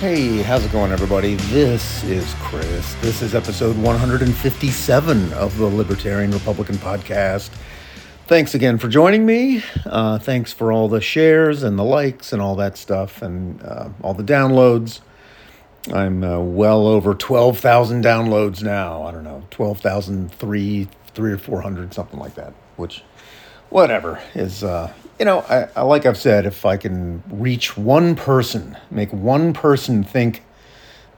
Hey, how's it going, everybody? This is Chris. This is episode 157 of the Libertarian Republican Podcast. Thanks again for joining me. Uh, thanks for all the shares and the likes and all that stuff and uh, all the downloads. I'm uh, well over 12,000 downloads now. I don't know, 12,003, three or 400, something like that, which, whatever, is, uh, you know, I, I, like I've said, if I can reach one person, make one person think,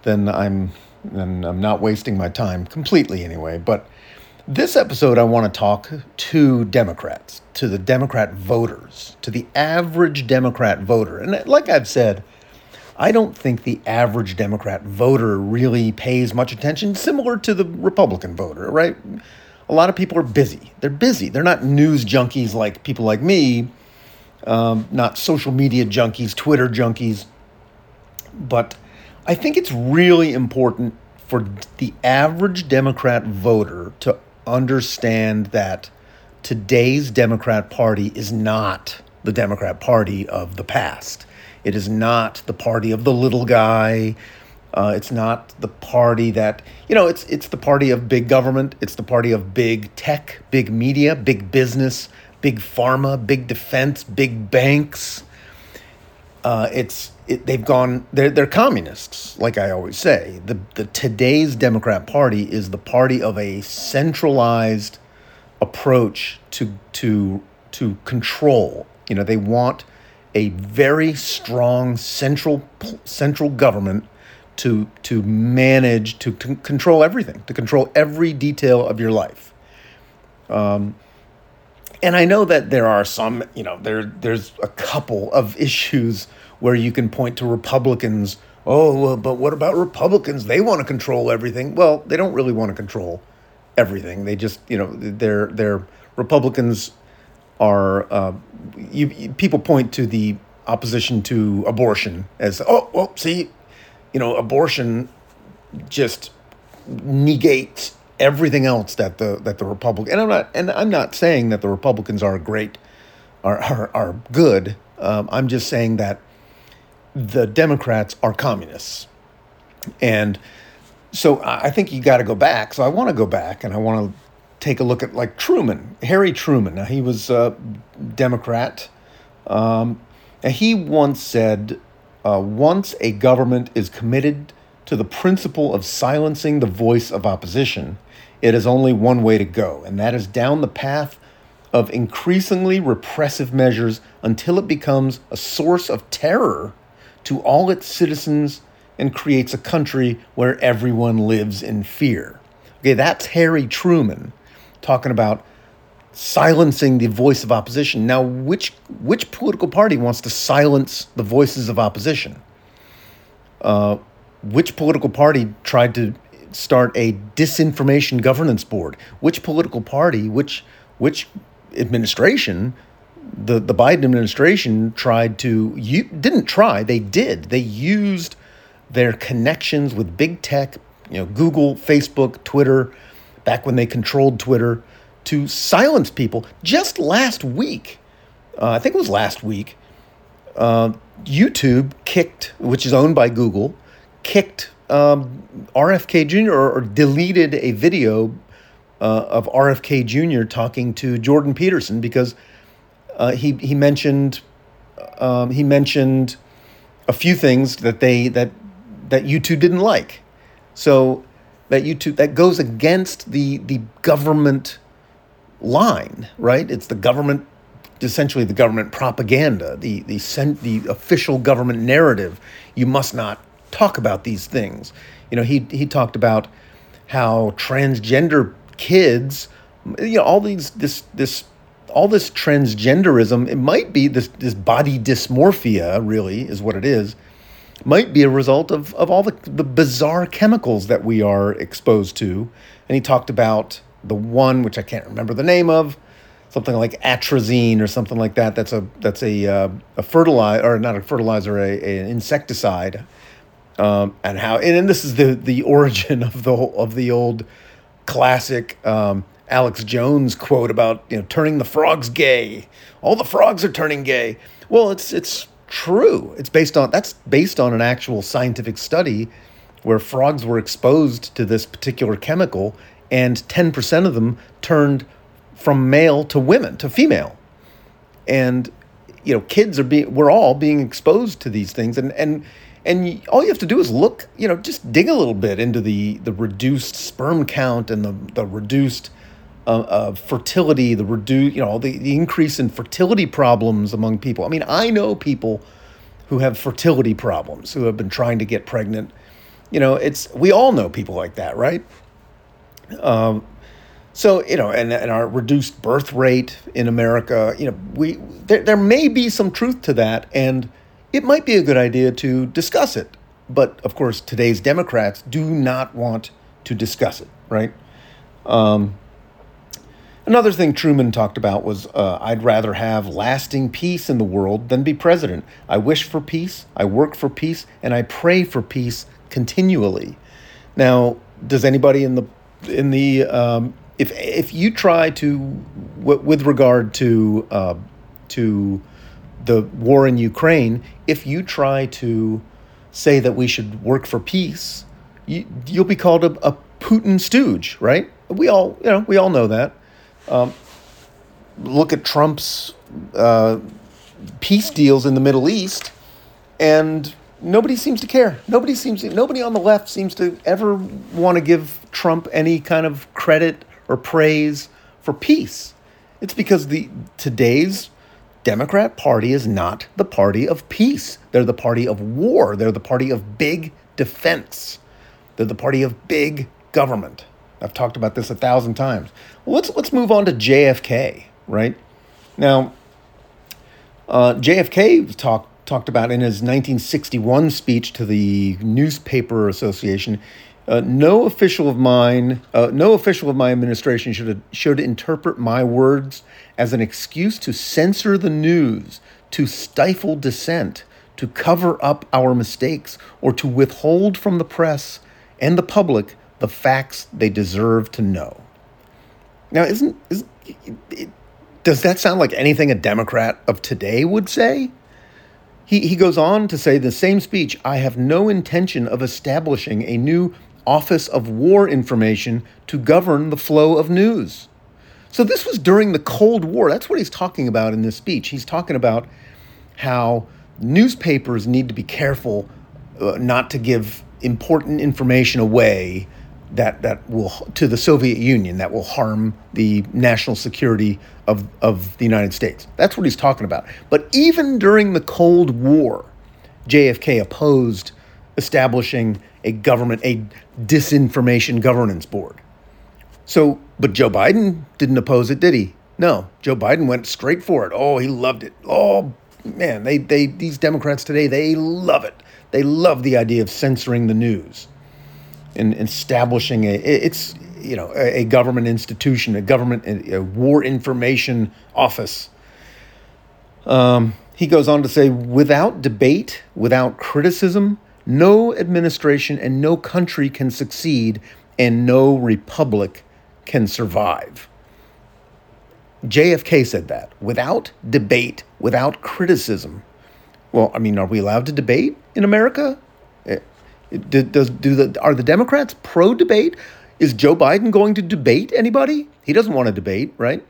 then I'm, then I'm not wasting my time completely anyway. But this episode, I want to talk to Democrats, to the Democrat voters, to the average Democrat voter. And like I've said, I don't think the average Democrat voter really pays much attention, similar to the Republican voter, right? A lot of people are busy. They're busy. They're not news junkies like people like me, um, not social media junkies, Twitter junkies. But I think it's really important for the average Democrat voter to understand that today's Democrat Party is not the Democrat Party of the past. It is not the party of the little guy. Uh, it's not the party that you know. It's it's the party of big government. It's the party of big tech, big media, big business, big pharma, big defense, big banks. Uh, it's it, they've gone. They're they're communists, like I always say. The the today's Democrat Party is the party of a centralized approach to to to control. You know, they want a very strong central central government to to manage to, to control everything, to control every detail of your life. Um, and I know that there are some, you know, there there's a couple of issues where you can point to Republicans. Oh, well, but what about Republicans? They want to control everything. Well, they don't really want to control everything. They just, you know, they're they're Republicans are uh, you, you, people point to the opposition to abortion as oh well see you know abortion just negates everything else that the that the republican and I'm not and I'm not saying that the Republicans are great are are, are good um, I'm just saying that the Democrats are communists and so I think you got to go back so I want to go back and I want to take a look at like Truman, Harry Truman. Now, he was a Democrat. Um, and he once said, uh, once a government is committed to the principle of silencing the voice of opposition, it is only one way to go, and that is down the path of increasingly repressive measures until it becomes a source of terror to all its citizens and creates a country where everyone lives in fear. Okay, that's Harry Truman talking about silencing the voice of opposition. Now, which which political party wants to silence the voices of opposition? Uh, which political party tried to start a disinformation governance board? Which political party, which which administration, the the Biden administration tried to you didn't try, they did. They used their connections with big tech, you know, Google, Facebook, Twitter, back when they controlled Twitter, to silence people. Just last week, uh, I think it was last week, uh, YouTube kicked, which is owned by Google, kicked um, RFK Jr. Or, or, deleted a video uh, of RFK Jr. talking to Jordan Peterson because uh, he he mentioned um, he mentioned a few things that they that that YouTube didn't like. So that YouTube that goes against the the government line, right? It's the government essentially the government propaganda, the the the official government narrative. You must not talk about these things. You know, he he talked about how transgender kids, you know, all these this this all this transgenderism. It might be this this body dysmorphia. Really, is what it is might be a result of, of all the, the bizarre chemicals that we are exposed to. And he talked about the one, which I can't remember the name of, something like atrazine or something like that. That's a that's a uh, a fertilizer or not a fertilizer, a, a an insecticide. Um, and how and, and this is the the origin of the of the old classic um, Alex Jones quote about you know turning the frogs gay. All the frogs are turning gay. Well, it's it's true. It's based on that's based on an actual scientific study where frogs were exposed to this particular chemical and 10% of them turned from male to women to female. And you know, kids are being we're all being exposed to these things and and and all you have to do is look, you know, just dig a little bit into the the reduced sperm count and the the reduced uh, uh, fertility, the reduce, you know, the, the increase in fertility problems among people. I mean, I know people who have fertility problems who have been trying to get pregnant. You know, it's we all know people like that, right? Um, so you know, and, and our reduced birth rate in America, you know, we there, there may be some truth to that, and it might be a good idea to discuss it. But of course, today's Democrats do not want to discuss it, right? Um, another thing Truman talked about was uh, I'd rather have lasting peace in the world than be president. I wish for peace, I work for peace, and I pray for peace continually. Now, does anybody in the in the um, if if you try to w- with regard to uh, to the war in Ukraine, if you try to say that we should work for peace, you, you'll be called a, a Putin stooge, right? We all, you know, we all know that. Um, look at Trump's uh, peace deals in the Middle East, and nobody seems to care. Nobody seems, nobody on the left seems to ever want to give Trump any kind of credit or praise for peace. It's because the today's Democrat Party is not the party of peace. They're the party of war. They're the party of big defense. They're the party of big government. I've talked about this a thousand times. Well, let's let's move on to JFK, right? Now, uh, JFK talked talked about in his 1961 speech to the Newspaper Association. Uh, no official of mine, uh, no official of my administration should should interpret my words as an excuse to censor the news, to stifle dissent, to cover up our mistakes, or to withhold from the press and the public the facts they deserve to know. Now, isn't, isn't does that sound like anything a Democrat of today would say? He, he goes on to say the same speech I have no intention of establishing a new Office of War Information to govern the flow of news. So this was during the Cold War. That's what he's talking about in this speech. He's talking about how newspapers need to be careful uh, not to give important information away that that will to the Soviet Union that will harm the national security of of the United States. That's what he's talking about. But even during the Cold War, JFK opposed establishing a government, a disinformation governance board. So, but Joe Biden didn't oppose it, did he? No, Joe Biden went straight for it. Oh, he loved it. Oh, man, they, they these Democrats today, they love it. They love the idea of censoring the news and establishing a it's you know a, a government institution, a government a war information office. Um, he goes on to say, without debate, without criticism, no administration and no country can succeed, and no republic can survive. JFK said that without debate, without criticism. Well, I mean, are we allowed to debate in America? Eh, does, do the, are the Democrats pro debate? Is Joe Biden going to debate anybody? He doesn't want to debate, right?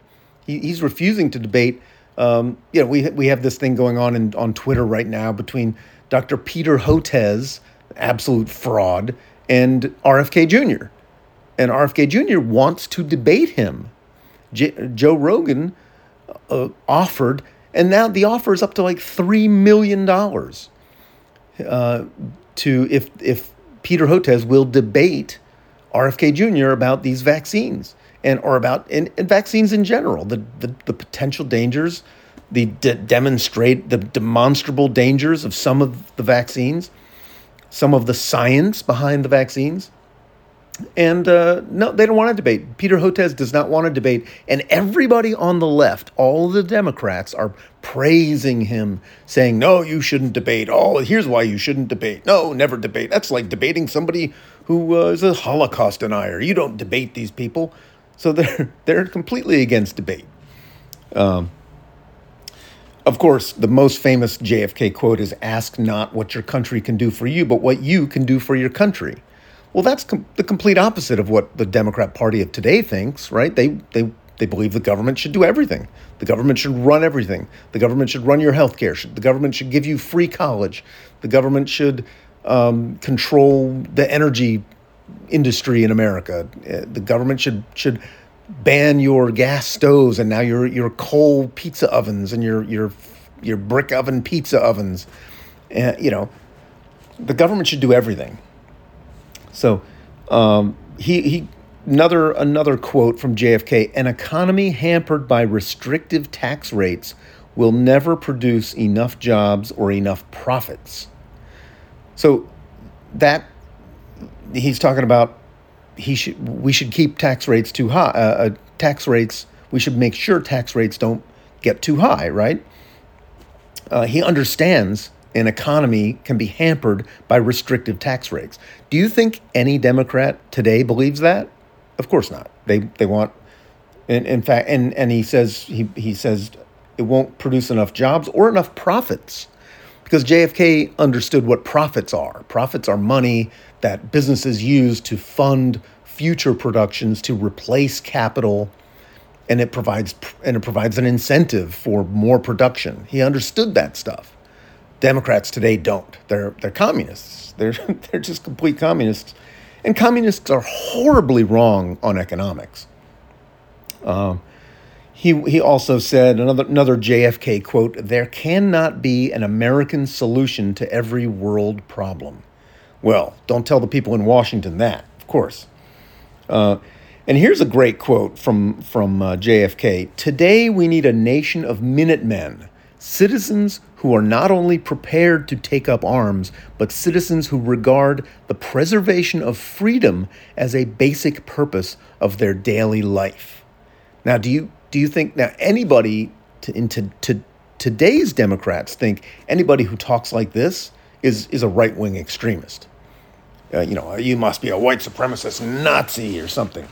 He, he's refusing to debate. Um, you know, we, we have this thing going on in, on Twitter right now between Dr. Peter Hotez, absolute fraud, and RFK Jr. And RFK Jr. wants to debate him. J- Joe Rogan uh, offered, and now the offer is up to like $3 million uh, to if, if Peter Hotez will debate RFK Jr. about these vaccines and or about and, and vaccines in general, the, the, the potential dangers the de- demonstrate the demonstrable dangers of some of the vaccines, some of the science behind the vaccines. And uh, no, they don't want to debate. Peter Hotez does not want to debate. And everybody on the left, all the Democrats, are praising him, saying, No, you shouldn't debate. Oh, here's why you shouldn't debate. No, never debate. That's like debating somebody who uh, is a Holocaust denier. You don't debate these people. So they're, they're completely against debate. Um, Of course, the most famous JFK quote is Ask not what your country can do for you, but what you can do for your country. Well, that's com- the complete opposite of what the Democrat Party of today thinks, right? They, they, they believe the government should do everything. The government should run everything. The government should run your health care. The government should give you free college. The government should um, control the energy industry in America. Uh, the government should should ban your gas stoves and now your your coal pizza ovens and your your your brick oven pizza ovens. And, you know, the government should do everything. So um, he he another another quote from JFK: "An economy hampered by restrictive tax rates will never produce enough jobs or enough profits." So that he's talking about he should we should keep tax rates too high. Uh, uh, tax rates we should make sure tax rates don't get too high, right? Uh, he understands an economy can be hampered by restrictive tax rates. Do you think any Democrat today believes that? Of course not. They they want, in, in fact, and and he says he he says it won't produce enough jobs or enough profits because JFK understood what profits are. Profits are money that businesses use to fund future productions to replace capital and it provides and it provides an incentive for more production. He understood that stuff. Democrats today don't. They're they're communists. They're they're just complete communists, and communists are horribly wrong on economics. Um, he he also said another another JFK quote: "There cannot be an American solution to every world problem." Well, don't tell the people in Washington that, of course. Uh, and here's a great quote from, from uh, JFK Today we need a nation of Minutemen, citizens who are not only prepared to take up arms, but citizens who regard the preservation of freedom as a basic purpose of their daily life. Now, do you, do you think, now, anybody to, into, to, today's Democrats think anybody who talks like this is, is a right wing extremist? Uh, you know, you must be a white supremacist Nazi or something.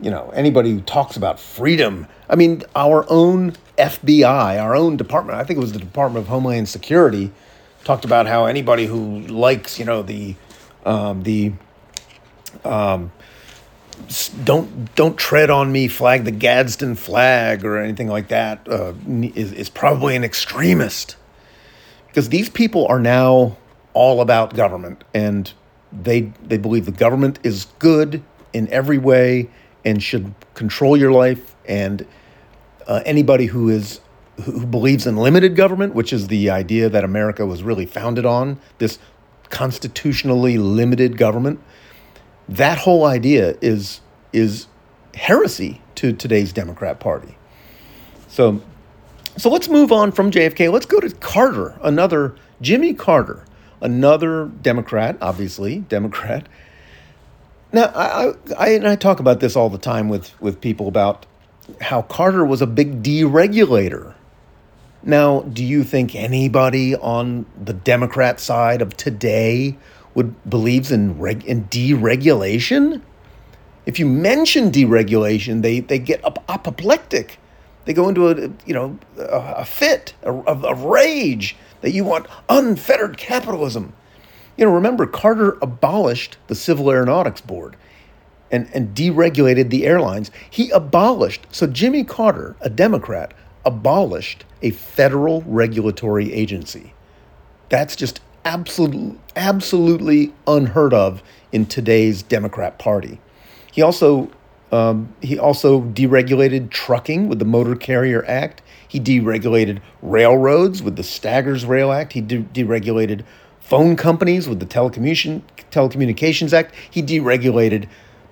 You know, anybody who talks about freedom. I mean, our own FBI, our own department, I think it was the Department of Homeland Security, talked about how anybody who likes, you know, the, um, the, um, don't don't tread on me flag the Gadsden flag or anything like that uh, is is probably an extremist because these people are now all about government and they they believe the government is good in every way and should control your life. And uh, anybody who is who believes in limited government, which is the idea that America was really founded on, this constitutionally limited government, that whole idea is is heresy to today's Democrat Party. So, so let's move on from JFK. Let's go to Carter, another Jimmy Carter another Democrat, obviously Democrat. Now, I, I, I talk about this all the time with, with people about how Carter was a big deregulator. Now, do you think anybody on the Democrat side of today would believes in reg, in deregulation? If you mention deregulation, they, they get apoplectic. They go into a you know a, a fit, a rage that you want unfettered capitalism. You know, remember, Carter abolished the Civil Aeronautics Board and, and deregulated the airlines. He abolished, so Jimmy Carter, a Democrat, abolished a federal regulatory agency. That's just absolutely, absolutely unheard of in today's Democrat Party. He also um, he also deregulated trucking with the Motor Carrier Act. He deregulated railroads with the Staggers Rail Act. He de- deregulated phone companies with the Telecommunication, Telecommunications Act. He deregulated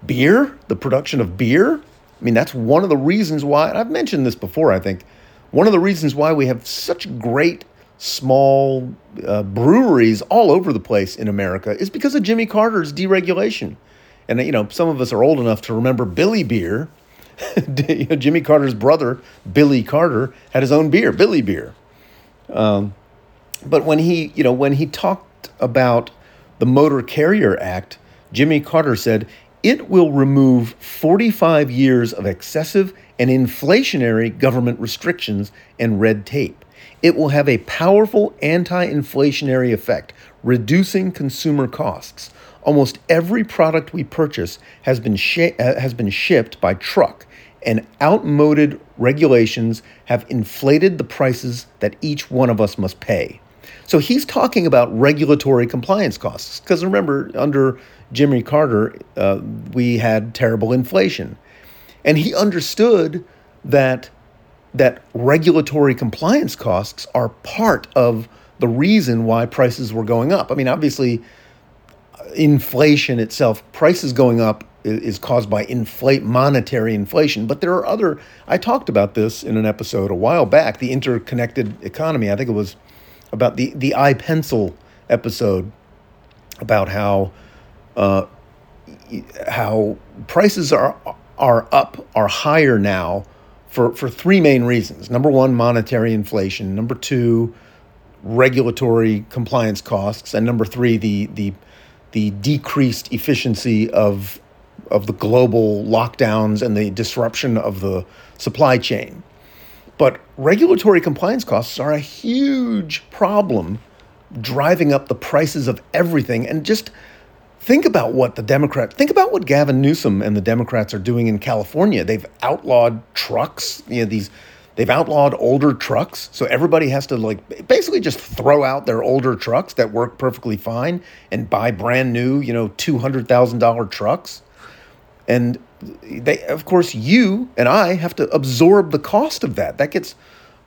beer, the production of beer. I mean, that's one of the reasons why, I've mentioned this before, I think, one of the reasons why we have such great small uh, breweries all over the place in America is because of Jimmy Carter's deregulation. And, you know, some of us are old enough to remember Billy Beer, Jimmy Carter's brother, Billy Carter, had his own beer, Billy Beer. Um, but when he, you know, when he talked about the Motor Carrier Act, Jimmy Carter said it will remove 45 years of excessive and inflationary government restrictions and red tape. It will have a powerful anti inflationary effect, reducing consumer costs. Almost every product we purchase has been, sh- uh, has been shipped by truck, and outmoded regulations have inflated the prices that each one of us must pay. So he's talking about regulatory compliance costs. Because remember, under Jimmy Carter, uh, we had terrible inflation. And he understood that that regulatory compliance costs are part of the reason why prices were going up. I mean, obviously, inflation itself, prices going up is caused by inflate monetary inflation, but there are other. I talked about this in an episode a while back, the interconnected economy. I think it was about the the iPencil episode about how uh, how prices are are up are higher now for, for three main reasons. Number one, monetary inflation. Number two, regulatory compliance costs. And number three, the, the, the decreased efficiency of, of the global lockdowns and the disruption of the supply chain. But regulatory compliance costs are a huge problem driving up the prices of everything and just Think about what the Democrats, think about what Gavin Newsom and the Democrats are doing in California. They've outlawed trucks, you know, these, they've outlawed older trucks. So everybody has to like basically just throw out their older trucks that work perfectly fine and buy brand new, you know, $200,000 trucks. And they, of course, you and I have to absorb the cost of that. That gets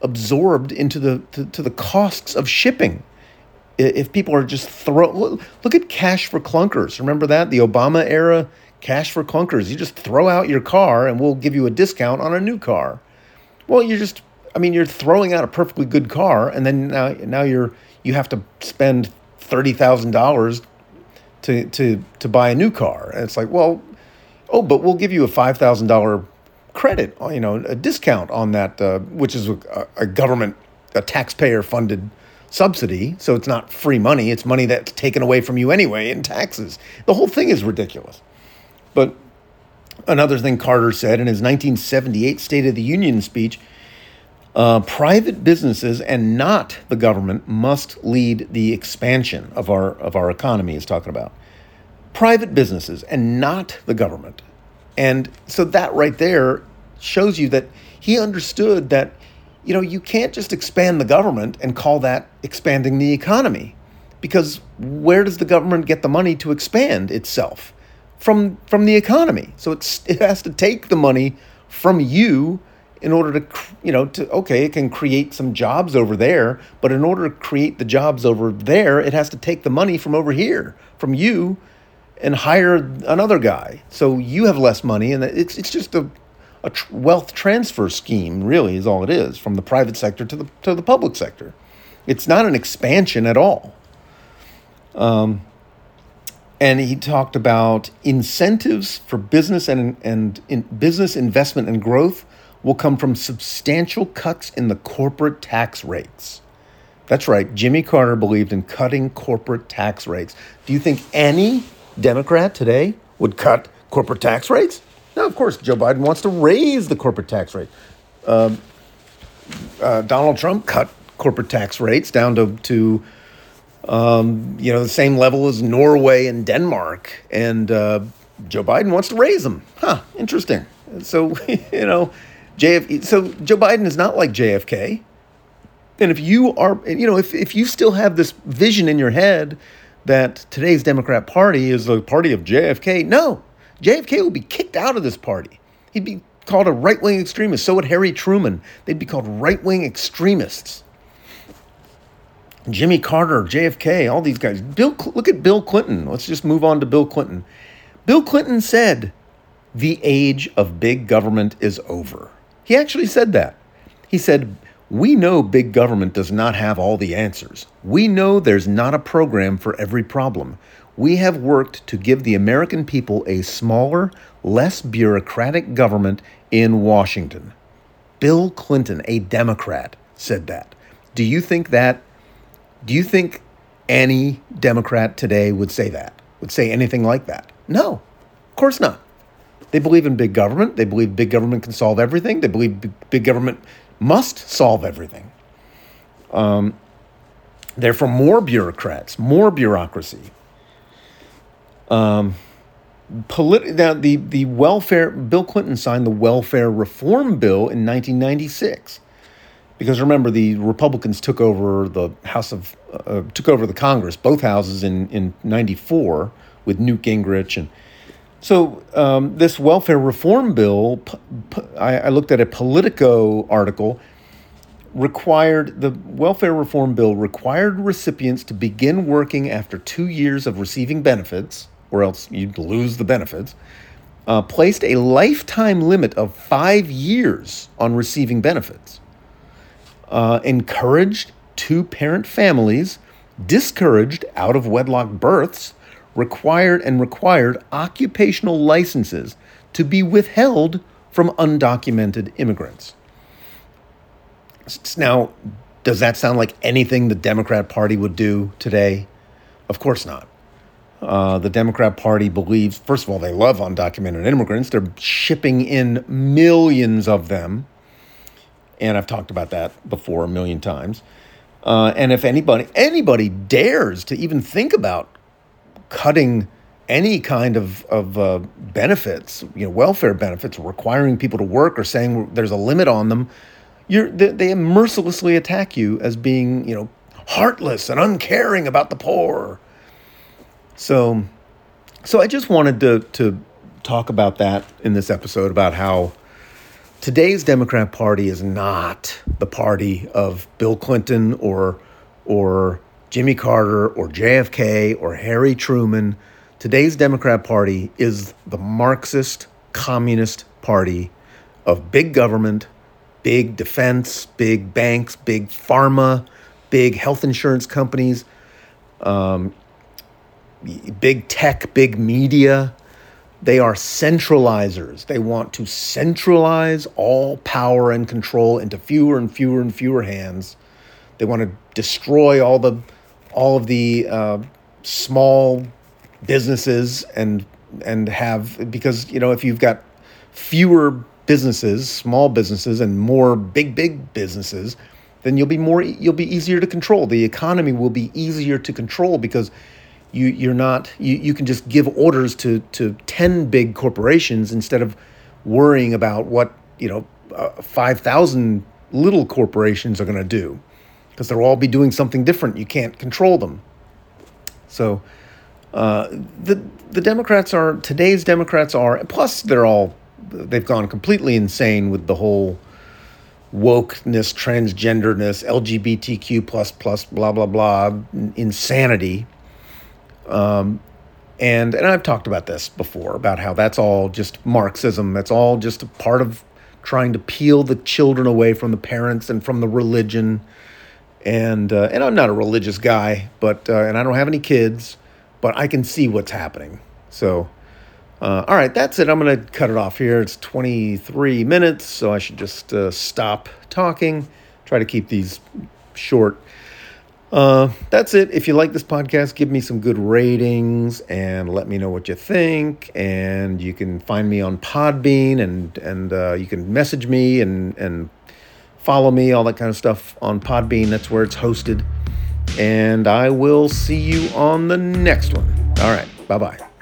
absorbed into the, to, to the costs of shipping if people are just throw look at cash for clunkers remember that the obama era cash for clunkers you just throw out your car and we'll give you a discount on a new car well you're just i mean you're throwing out a perfectly good car and then now now you're you have to spend $30,000 to to to buy a new car and it's like well oh but we'll give you a $5,000 credit you know a discount on that uh, which is a, a government a taxpayer funded subsidy, so it's not free money, it's money that's taken away from you anyway in taxes. The whole thing is ridiculous. But another thing Carter said in his 1978 State of the Union speech uh, private businesses and not the government must lead the expansion of our, of our economy, he's talking about. Private businesses and not the government. And so that right there shows you that he understood that you know, you can't just expand the government and call that expanding the economy. Because where does the government get the money to expand itself? From from the economy. So it's it has to take the money from you in order to you know to okay, it can create some jobs over there, but in order to create the jobs over there, it has to take the money from over here, from you and hire another guy. So you have less money and it's it's just a a wealth transfer scheme, really, is all it is, from the private sector to the, to the public sector. It's not an expansion at all. Um, and he talked about incentives for business and, and in business investment and growth will come from substantial cuts in the corporate tax rates. That's right. Jimmy Carter believed in cutting corporate tax rates. Do you think any Democrat today would cut corporate tax rates? Now, of course, Joe Biden wants to raise the corporate tax rate. Um, uh, Donald Trump cut corporate tax rates down to, to um, you know, the same level as Norway and Denmark. And uh, Joe Biden wants to raise them. Huh, interesting. So, you know, JF, so Joe Biden is not like JFK. And if you are, you know, if, if you still have this vision in your head that today's Democrat Party is the party of JFK, no, JFK would be kicked out of this party. He'd be called a right wing extremist. So would Harry Truman. They'd be called right wing extremists. Jimmy Carter, JFK, all these guys. Bill, look at Bill Clinton. Let's just move on to Bill Clinton. Bill Clinton said, "The age of big government is over." He actually said that. He said, "We know big government does not have all the answers. We know there's not a program for every problem we have worked to give the American people a smaller, less bureaucratic government in Washington. Bill Clinton, a Democrat, said that. Do you think that? Do you think any Democrat today would say that? Would say anything like that? No, of course not. They believe in big government. They believe big government can solve everything. They believe big government must solve everything. Um, they're for more bureaucrats, more bureaucracy. Um, polit- now the the welfare Bill Clinton signed the welfare reform bill in 1996 because remember the Republicans took over the House of uh, took over the Congress both houses in in 94 with Newt Gingrich and so um, this welfare reform bill p- p- I, I looked at a Politico article required the welfare reform bill required recipients to begin working after two years of receiving benefits or else you'd lose the benefits, uh, placed a lifetime limit of five years on receiving benefits, uh, encouraged two parent families, discouraged out of wedlock births, required and required occupational licenses to be withheld from undocumented immigrants. Now, does that sound like anything the Democrat Party would do today? Of course not. Uh, the Democrat Party believes, first of all, they love undocumented immigrants. They're shipping in millions of them. And I've talked about that before a million times. Uh, and if anybody anybody dares to even think about cutting any kind of, of uh, benefits, you know, welfare benefits, requiring people to work or saying there's a limit on them, you're, they, they mercilessly attack you as being, you know, heartless and uncaring about the poor so, so I just wanted to to talk about that in this episode about how today's Democrat Party is not the party of Bill Clinton or or Jimmy Carter or JFK or Harry Truman. Today's Democrat Party is the Marxist Communist Party of big government, big defense, big banks, big pharma, big health insurance companies, um, big tech, big media. They are centralizers. They want to centralize all power and control into fewer and fewer and fewer hands. They want to destroy all the all of the uh, small businesses and and have because you know if you've got fewer businesses, small businesses, and more big big businesses, then you'll be more you'll be easier to control. The economy will be easier to control because you you're not you, you can just give orders to to 10 big corporations instead of worrying about what you know uh, 5000 little corporations are going to do because they'll all be doing something different. You can't control them. So uh, the the democrats are today's democrats are plus they're all they've gone completely insane with the whole wokeness transgenderness lgbtq plus plus blah blah blah insanity um, and and I've talked about this before about how that's all just Marxism. That's all just a part of trying to peel the children away from the parents and from the religion. And uh, and I'm not a religious guy, but uh, and I don't have any kids, but I can see what's happening. So, uh, all right, that's it. I'm gonna cut it off here. It's 23 minutes, so I should just uh, stop talking. Try to keep these short. Uh, that's it. If you like this podcast, give me some good ratings and let me know what you think. And you can find me on Podbean and and uh, you can message me and and follow me, all that kind of stuff on Podbean. That's where it's hosted. And I will see you on the next one. All right. Bye bye.